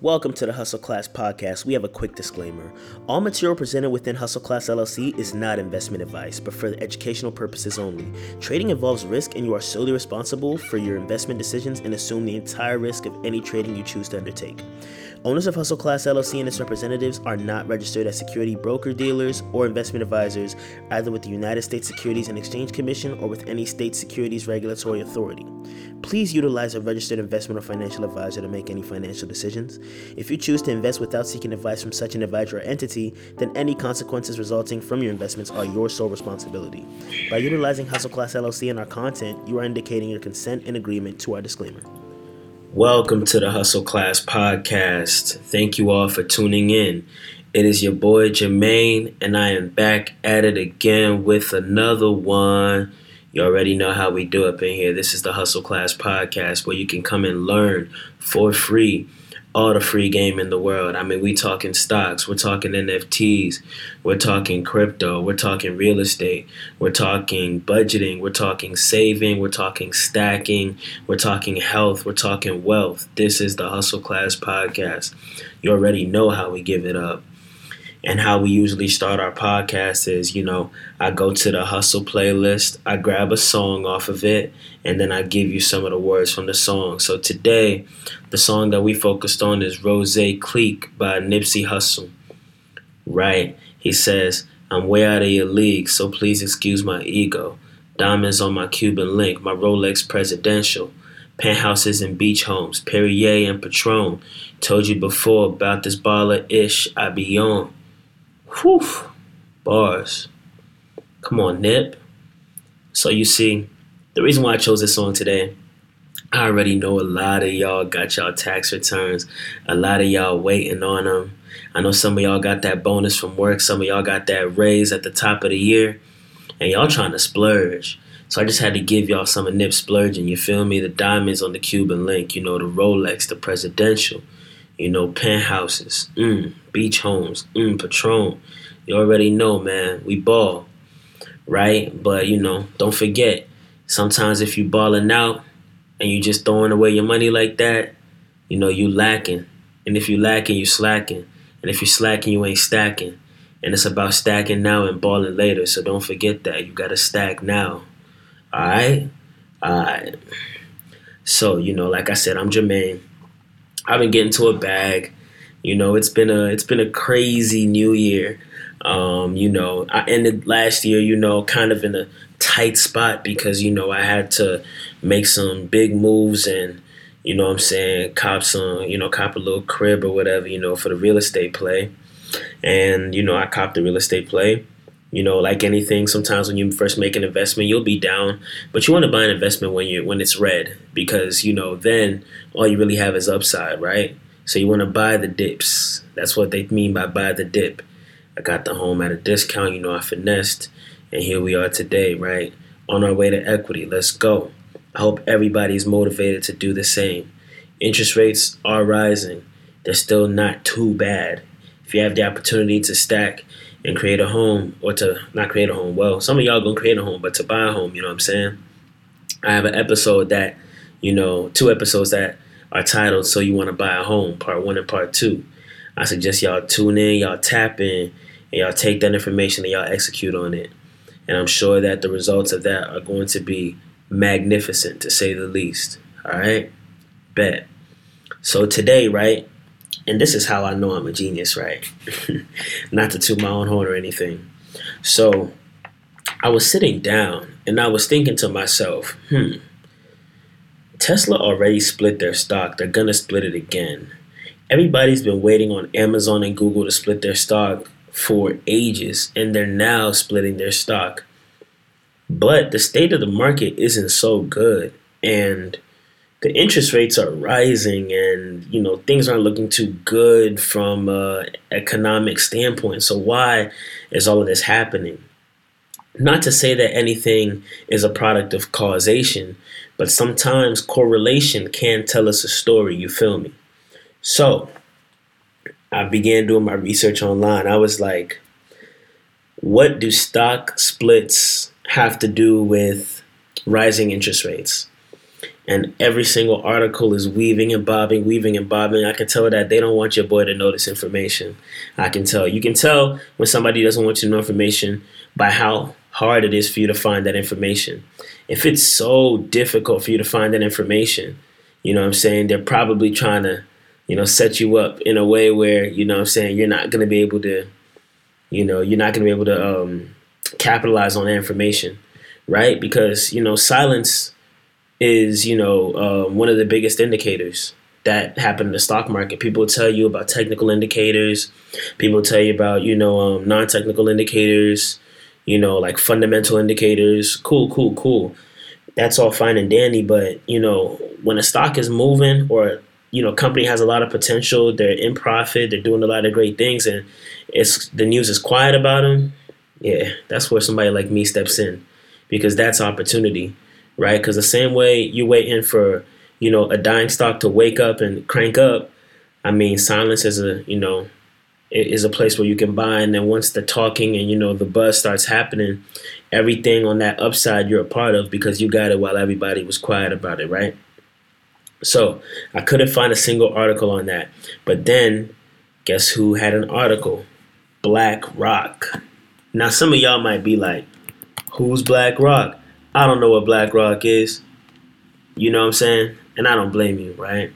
Welcome to the Hustle Class Podcast. We have a quick disclaimer. All material presented within Hustle Class LLC is not investment advice, but for educational purposes only. Trading involves risk, and you are solely responsible for your investment decisions and assume the entire risk of any trading you choose to undertake. Owners of Hustle Class LLC and its representatives are not registered as security broker dealers or investment advisors, either with the United States Securities and Exchange Commission or with any state securities regulatory authority. Please utilize a registered investment or financial advisor to make any financial decisions. If you choose to invest without seeking advice from such an advisor or entity, then any consequences resulting from your investments are your sole responsibility. By utilizing Hustle Class LLC in our content, you are indicating your consent and agreement to our disclaimer. Welcome to the Hustle Class Podcast. Thank you all for tuning in. It is your boy Jermaine, and I am back at it again with another one. You already know how we do up in here. This is the Hustle Class Podcast where you can come and learn for free all the free game in the world. I mean, we talking stocks, we're talking NFTs, we're talking crypto, we're talking real estate, we're talking budgeting, we're talking saving, we're talking stacking, we're talking health, we're talking wealth. This is the Hustle Class podcast. You already know how we give it up. And how we usually start our podcast is, you know, I go to the hustle playlist, I grab a song off of it, and then I give you some of the words from the song. So today, the song that we focused on is Rose Clique by Nipsey Hussle. Right? He says, I'm way out of your league, so please excuse my ego. Diamonds on my Cuban link, my Rolex presidential. Penthouses and beach homes, Perrier and Patron. Told you before about this baller ish I be on. Whew. Bars. Come on, Nip. So you see, the reason why I chose this song today, I already know a lot of y'all got y'all tax returns. A lot of y'all waiting on them. I know some of y'all got that bonus from work. Some of y'all got that raise at the top of the year. And y'all trying to splurge. So I just had to give y'all some of Nip splurging. You feel me? The diamonds on the Cuban link, you know, the Rolex, the presidential you know, penthouses, mm, beach homes, mm, Patron. You already know, man, we ball, right? But you know, don't forget, sometimes if you balling out and you just throwing away your money like that, you know, you lacking. And if you lacking, you slacking. And if you slacking, you ain't stacking. And it's about stacking now and balling later. So don't forget that. You gotta stack now. Alright? Alright. So, you know, like I said, I'm Jermaine. I've been getting to a bag. You know, it's been a it's been a crazy new year. Um, you know, I ended last year, you know, kind of in a tight spot because, you know, I had to make some big moves and, you know I'm saying, cop some, you know, cop a little crib or whatever, you know, for the real estate play. And, you know, I copped the real estate play. You know, like anything, sometimes when you first make an investment, you'll be down, but you want to buy an investment when you when it's red because you know then all you really have is upside, right? So you want to buy the dips. That's what they mean by buy the dip. I got the home at a discount. You know, I finessed, and here we are today, right? On our way to equity. Let's go. I hope everybody's motivated to do the same. Interest rates are rising. They're still not too bad. If you have the opportunity to stack and create a home or to not create a home. Well, some of y'all gonna create a home, but to buy a home, you know what I'm saying? I have an episode that, you know, two episodes that are titled So You Wanna Buy a Home, part one and part two. I suggest y'all tune in, y'all tap in, and y'all take that information and y'all execute on it. And I'm sure that the results of that are going to be magnificent to say the least. All right? Bet. So today, right, and this is how I know I'm a genius, right? Not to toot my own horn or anything. So I was sitting down and I was thinking to myself, hmm, Tesla already split their stock. They're gonna split it again. Everybody's been waiting on Amazon and Google to split their stock for ages, and they're now splitting their stock. But the state of the market isn't so good. And the interest rates are rising and you know things aren't looking too good from a economic standpoint. So why is all of this happening? Not to say that anything is a product of causation but sometimes correlation can tell us a story you feel me? So i began doing my research online. I was like what do stock splits have to do with rising interest rates and every single article is weaving and bobbing, weaving and bobbing. I can tell that they don't want your boy to know this information. I can tell. You can tell when somebody doesn't want you to know information by how hard it is for you to find that information. If it's so difficult for you to find that information, you know what I'm saying? They're probably trying to, you know, set you up in a way where, you know what I'm saying, you're not going to be able to, you know, you're not going to be able to um, capitalize on that information, right? Because, you know, silence is, you know, uh, one of the biggest indicators that happen in the stock market. People tell you about technical indicators. People tell you about, you know, um, non-technical indicators, you know, like fundamental indicators. Cool, cool, cool. That's all fine and dandy, but you know, when a stock is moving or you know, company has a lot of potential, they're in profit, they're doing a lot of great things, and it's the news is quiet about them. Yeah, that's where somebody like me steps in, because that's opportunity right? Because the same way you're waiting for you know a dying stock to wake up and crank up, I mean silence is a you know is a place where you can buy, and then once the talking and you know the buzz starts happening, everything on that upside you're a part of because you got it while everybody was quiet about it, right? So I couldn't find a single article on that, but then guess who had an article? BlackRock. Now some of y'all might be like, "Who's BlackRock?" I don't know what BlackRock is. You know what I'm saying? And I don't blame you, right?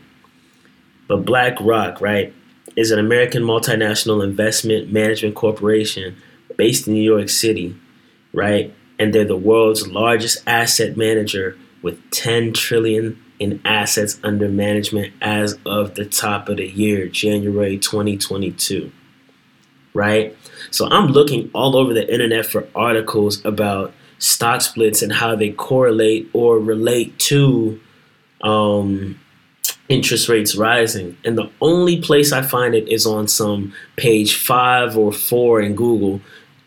But BlackRock, right, is an American multinational investment management corporation based in New York City, right? And they're the world's largest asset manager with 10 trillion in assets under management as of the top of the year, January 2022. Right? So I'm looking all over the internet for articles about stock splits and how they correlate or relate to um, interest rates rising. And the only place I find it is on some page five or four in Google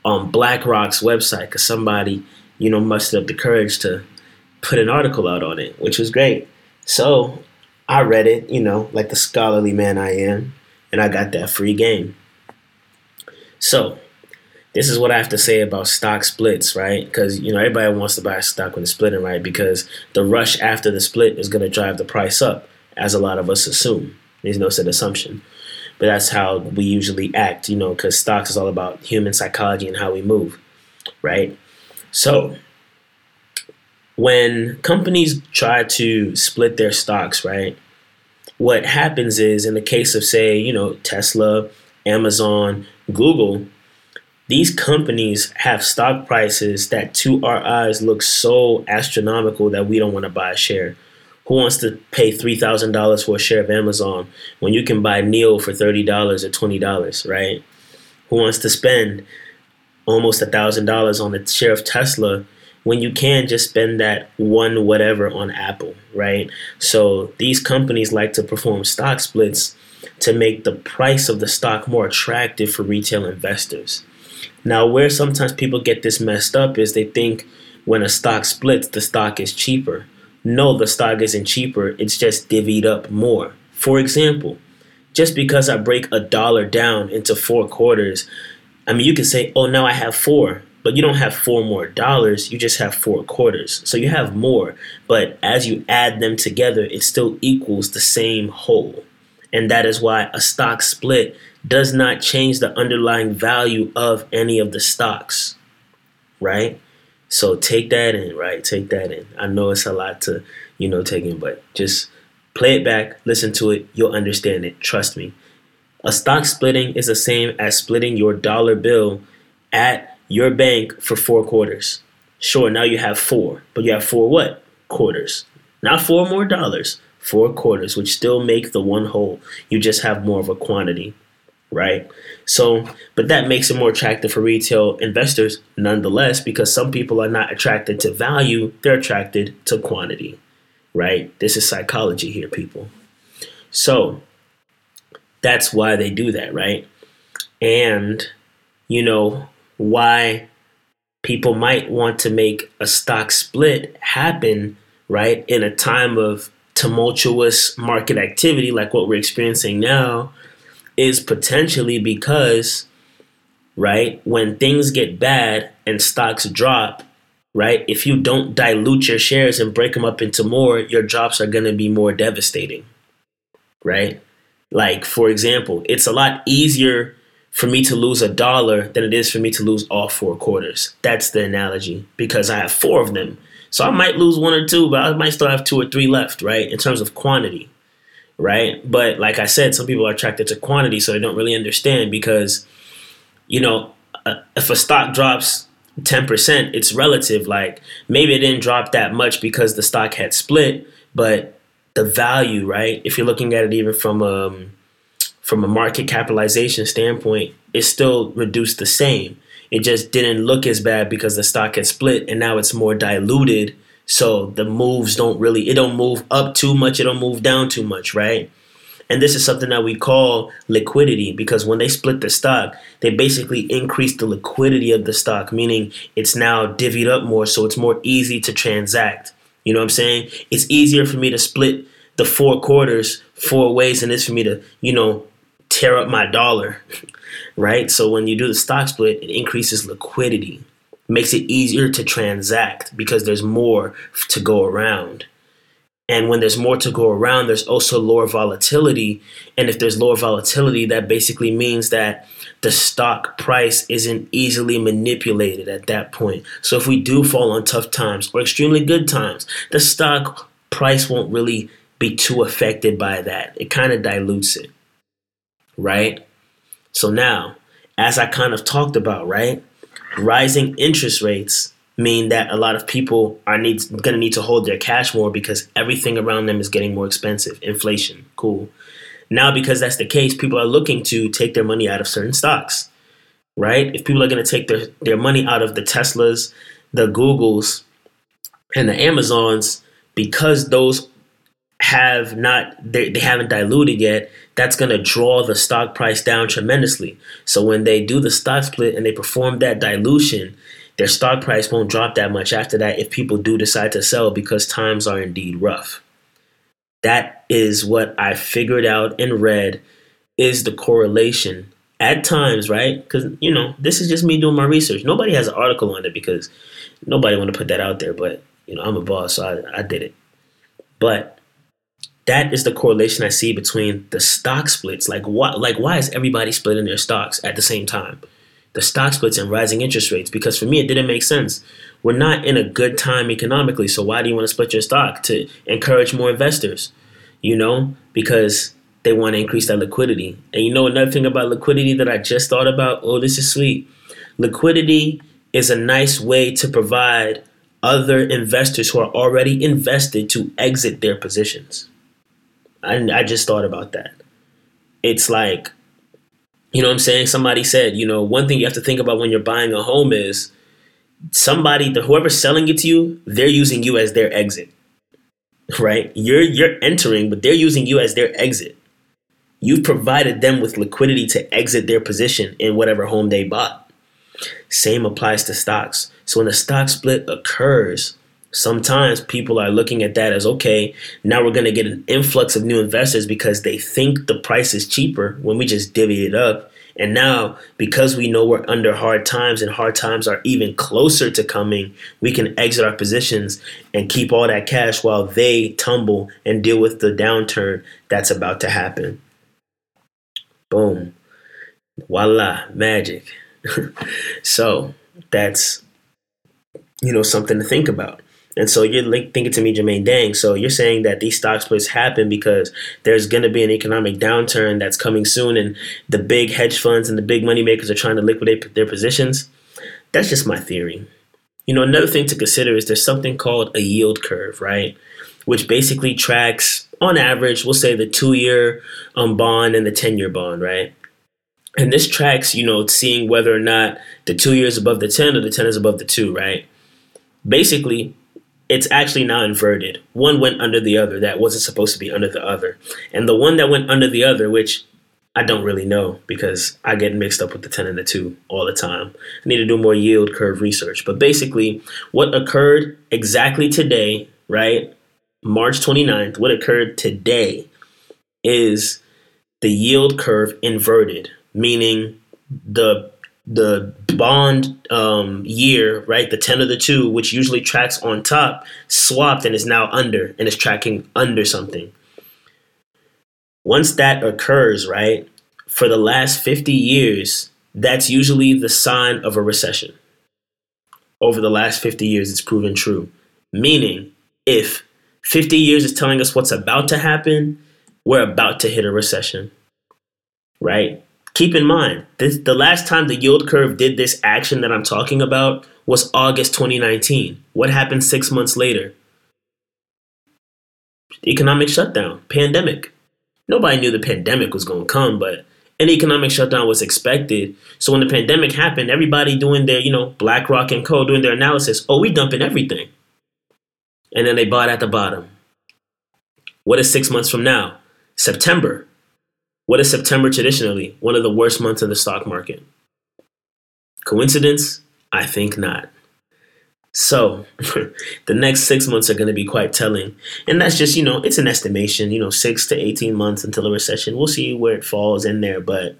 on BlackRock's website because somebody, you know, mustered up the courage to put an article out on it, which was great. So I read it, you know, like the scholarly man I am, and I got that free game. So this is what I have to say about stock splits, right? Because you know everybody wants to buy a stock when it's splitting, right? Because the rush after the split is going to drive the price up, as a lot of us assume. There's no set assumption, but that's how we usually act, you know, because stocks is all about human psychology and how we move, right? So when companies try to split their stocks, right? What happens is, in the case of say, you know, Tesla, Amazon, Google these companies have stock prices that to our eyes look so astronomical that we don't want to buy a share. Who wants to pay $3,000 for a share of Amazon when you can buy NIO for $30 or $20, right? Who wants to spend almost $1,000 on a share of Tesla when you can just spend that one whatever on Apple, right? So these companies like to perform stock splits to make the price of the stock more attractive for retail investors. Now, where sometimes people get this messed up is they think when a stock splits, the stock is cheaper. No, the stock isn't cheaper, it's just divvied up more. For example, just because I break a dollar down into four quarters, I mean, you can say, oh, now I have four, but you don't have four more dollars, you just have four quarters. So you have more, but as you add them together, it still equals the same whole. And that is why a stock split does not change the underlying value of any of the stocks, right? So take that in, right? Take that in. I know it's a lot to, you know, take in, but just play it back, listen to it, you'll understand it. Trust me. A stock splitting is the same as splitting your dollar bill at your bank for four quarters. Sure, now you have four, but you have four what? Quarters. Not four more dollars, four quarters, which still make the one whole. You just have more of a quantity right? So, but that makes it more attractive for retail investors nonetheless because some people are not attracted to value, they're attracted to quantity, right? This is psychology here, people. So, that's why they do that, right? And, you know, why people might want to make a stock split happen, right, in a time of tumultuous market activity like what we're experiencing now is potentially because, right, when things get bad and stocks drop, right? If you don't dilute your shares and break them up into more, your drops are going to be more devastating, right? Like, for example, it's a lot easier for me to lose a dollar than it is for me to lose all four quarters. That's the analogy because I have four of them. So I might lose one or two, but I might still have two or three left, right? In terms of quantity, right? But like I said, some people are attracted to quantity, so they don't really understand because, you know, uh, if a stock drops 10%, it's relative. Like maybe it didn't drop that much because the stock had split, but the value, right? If you're looking at it even from um from a market capitalization standpoint, it's still reduced the same. It just didn't look as bad because the stock had split and now it's more diluted. So the moves don't really it don't move up too much, it don't move down too much, right? And this is something that we call liquidity because when they split the stock, they basically increase the liquidity of the stock, meaning it's now divvied up more, so it's more easy to transact. You know what I'm saying? It's easier for me to split the four quarters four ways than it is for me to, you know, tear up my dollar, right? So when you do the stock split, it increases liquidity, makes it easier to transact because there's more to go around. And when there's more to go around, there's also lower volatility. And if there's lower volatility, that basically means that the stock price isn't easily manipulated at that point. So if we do fall on tough times or extremely good times, the stock price won't really be too affected by that. It kind of dilutes it, right? So now, as I kind of talked about, right? Rising interest rates mean that a lot of people are need going to need to hold their cash more because everything around them is getting more expensive. Inflation, cool. Now, because that's the case, people are looking to take their money out of certain stocks, right? If people are going to take their, their money out of the Teslas, the Googles, and the Amazons, because those have not they, they haven't diluted yet that's going to draw the stock price down tremendously so when they do the stock split and they perform that dilution their stock price won't drop that much after that if people do decide to sell because times are indeed rough. That is what I figured out and read is the correlation at times, right? Because, you know, this is just me doing my research. Nobody has an article on it because nobody want to put that out there, but, you know, I'm a boss, so I, I did it. But that is the correlation I see between the stock splits. Like what like why is everybody splitting their stocks at the same time? the stock splits and rising interest rates because for me it didn't make sense. We're not in a good time economically, so why do you want to split your stock to encourage more investors? You know, because they want to increase that liquidity. And you know another thing about liquidity that I just thought about? Oh, this is sweet. Liquidity is a nice way to provide other investors who are already invested to exit their positions. I just thought about that. It's like you know what I'm saying? Somebody said, you know, one thing you have to think about when you're buying a home is somebody, the whoever's selling it to you, they're using you as their exit. Right? You're you're entering, but they're using you as their exit. You've provided them with liquidity to exit their position in whatever home they bought. Same applies to stocks. So when the stock split occurs, sometimes people are looking at that as okay, now we're going to get an influx of new investors because they think the price is cheaper when we just divvy it up. And now, because we know we're under hard times and hard times are even closer to coming, we can exit our positions and keep all that cash while they tumble and deal with the downturn that's about to happen. Boom. Voila, magic. so that's you know something to think about. And so you're thinking to me, Jermaine, dang, so you're saying that these stock splits happen because there's going to be an economic downturn that's coming soon and the big hedge funds and the big money makers are trying to liquidate their positions? That's just my theory. You know, another thing to consider is there's something called a yield curve, right? Which basically tracks, on average, we'll say the two year um, bond and the 10 year bond, right? And this tracks, you know, seeing whether or not the two years above the 10 or the 10 is above the two, right? Basically, it's actually now inverted. One went under the other that wasn't supposed to be under the other. And the one that went under the other, which I don't really know because I get mixed up with the 10 and the 2 all the time. I need to do more yield curve research. But basically, what occurred exactly today, right? March 29th, what occurred today is the yield curve inverted, meaning the the bond um, year, right, the 10 of the 2, which usually tracks on top, swapped and is now under and is tracking under something. Once that occurs, right, for the last 50 years, that's usually the sign of a recession. Over the last 50 years, it's proven true. Meaning, if 50 years is telling us what's about to happen, we're about to hit a recession, right? Keep in mind, this, the last time the yield curve did this action that I'm talking about was August 2019. What happened six months later? Economic shutdown, pandemic. Nobody knew the pandemic was going to come, but an economic shutdown was expected. So when the pandemic happened, everybody doing their, you know, BlackRock and Co. doing their analysis, oh, we dumping everything. And then they bought at the bottom. What is six months from now? September. What is September traditionally? One of the worst months in the stock market. Coincidence? I think not. So, the next six months are going to be quite telling. And that's just, you know, it's an estimation, you know, six to 18 months until a recession. We'll see where it falls in there. But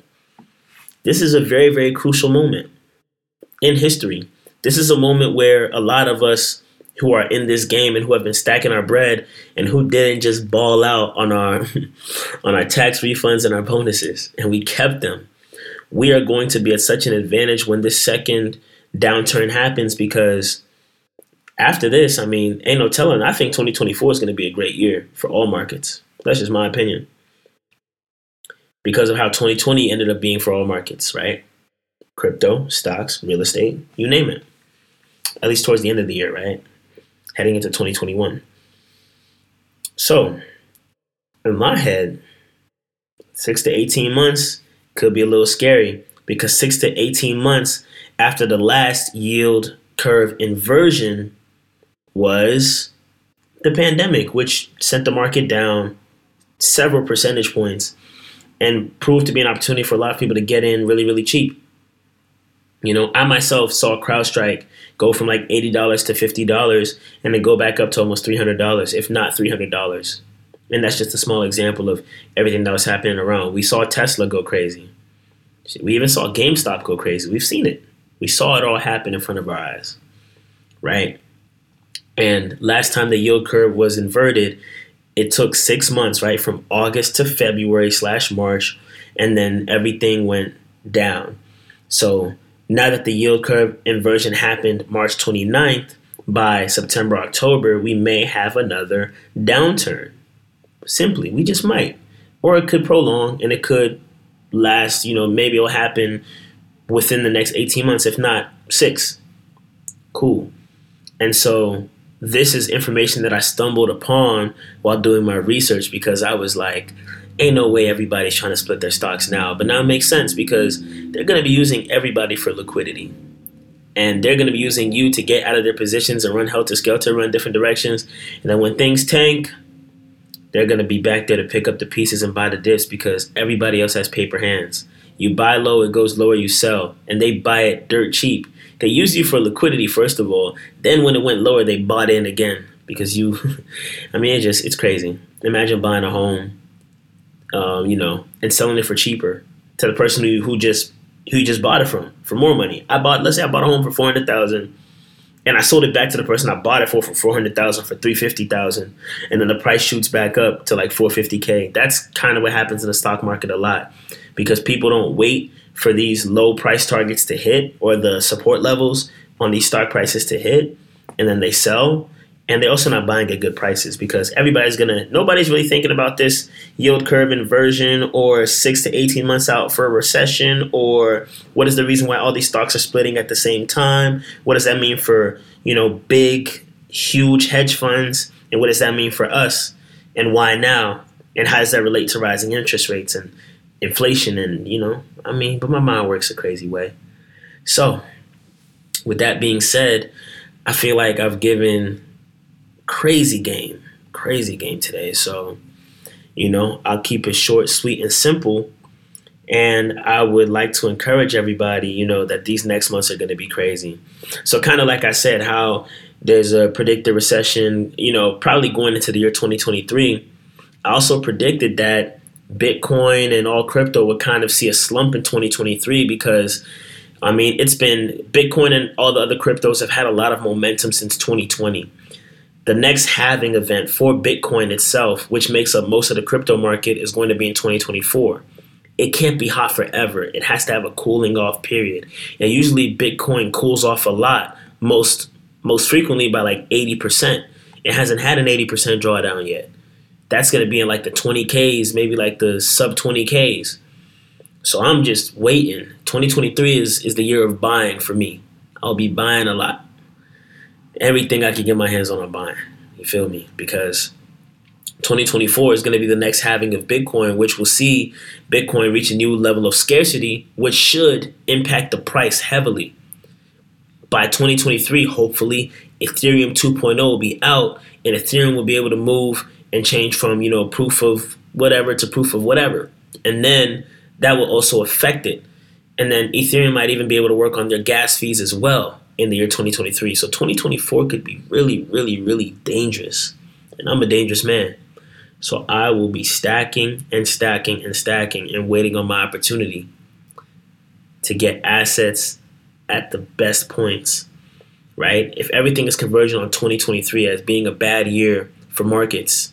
this is a very, very crucial moment in history. This is a moment where a lot of us who are in this game and who have been stacking our bread and who didn't just ball out on our on our tax refunds and our bonuses and we kept them we are going to be at such an advantage when this second downturn happens because after this, I mean, ain't no telling. I think 2024 is going to be a great year for all markets. That's just my opinion. Because of how 2020 ended up being for all markets, right? Crypto, stocks, real estate, you name it. At least towards the end of the year, right? Heading into 2021. So, in my head, six to 18 months could be a little scary because six to 18 months after the last yield curve inversion was the pandemic, which sent the market down several percentage points and proved to be an opportunity for a lot of people to get in really, really cheap. You know, I myself saw CrowdStrike go from like $80 to $50 and then go back up to almost $300, if not $300. And that's just a small example of everything that was happening around. We saw Tesla go crazy. We even saw GameStop go crazy. We've seen it. We saw it all happen in front of our eyes, right? And last time the yield curve was inverted, it took six months, right, from August to February slash March, and then everything went down. So now that the yield curve inversion happened March 29th, by September, October, we may have another downturn. Simply, we just might. Or it could prolong and it could last, you know, maybe it'll happen within the next 18 months, if not six. Cool. And so this is information that I stumbled upon while doing my research because I was like, ain't no way everybody's trying to split their stocks now. But now it makes sense because they're going to be using everybody for liquidity. And they're going to be using you to get out of their positions and run helter skelter, run different directions. And then when things tank, they're going to be back there to pick up the pieces and buy the dips because everybody else has paper hands. You buy low, it goes lower, you sell. And they buy it dirt cheap they used you for liquidity first of all. Then when it went lower, they bought in again because you. I mean, it just it's crazy. Imagine buying a home, um, you know, and selling it for cheaper to the person who, who just who just bought it from for more money. I bought let's say I bought a home for four hundred thousand and I sold it back to the person I bought it for for four hundred thousand for three fifty thousand, and then the price shoots back up to like four fifty k. That's kind of what happens in the stock market a lot because people don't wait for these low price targets to hit or the support levels on these stock prices to hit, and then they sell. And they're also not buying at good prices because everybody's gonna, nobody's really thinking about this yield curve inversion or six to 18 months out for a recession or what is the reason why all these stocks are splitting at the same time? What does that mean for, you know, big, huge hedge funds? And what does that mean for us? And why now? And how does that relate to rising interest rates? And inflation and you know i mean but my mind works a crazy way so with that being said i feel like i've given crazy game crazy game today. So you know i'll keep it short sweet and simple. And i would like to encourage everybody you know that these next months are going to be crazy. So kind of like i said how there's a predicted recession you know probably going into the year 2023 i also predicted that Bitcoin and all crypto would kind of see a slump in 2023 because I mean, it's been Bitcoin and all the other cryptos have had a lot of momentum since 2020. The next halving event for Bitcoin itself, which makes up most of the crypto market, is going to be in 2024. It can't be hot forever. It has to have a cooling off period. And usually Bitcoin cools off a lot, most most frequently by like 80%. It hasn't had an 80% drawdown yet. That's going to be in like the 20Ks, maybe like the sub 20Ks. So I'm just waiting. 2023 is, is the year of buying for me. I'll be buying a lot. Everything I can get my hands on, I'm buying. You feel me? Because 2024 is going to be the next halving of Bitcoin, which will see Bitcoin reach a new level of scarcity, which should impact the price heavily. By 2023, hopefully, Ethereum 2.0 will be out and Ethereum will be able to move and change from, you know, proof of whatever to proof of whatever. And then that will also affect it. And then Ethereum might even be able to work on their gas fees as well in the year 2023. So 2024 could be really, really, really dangerous. And I'm a dangerous man. So I will be stacking and stacking and stacking and waiting on my opportunity to get assets at the best points, right? If everything is converging on 2023 as being a bad year for markets,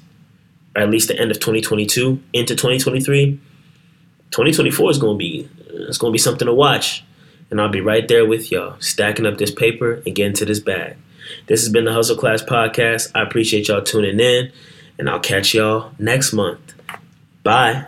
or at least the end of 2022 into 2023, 2024 is going to be it's going to be something to watch. And I'll be right there with y'all, stacking up this paper and getting to this bag. This has been the Hustle Class Podcast. I appreciate y'all tuning in, and I'll catch y'all next month. Bye.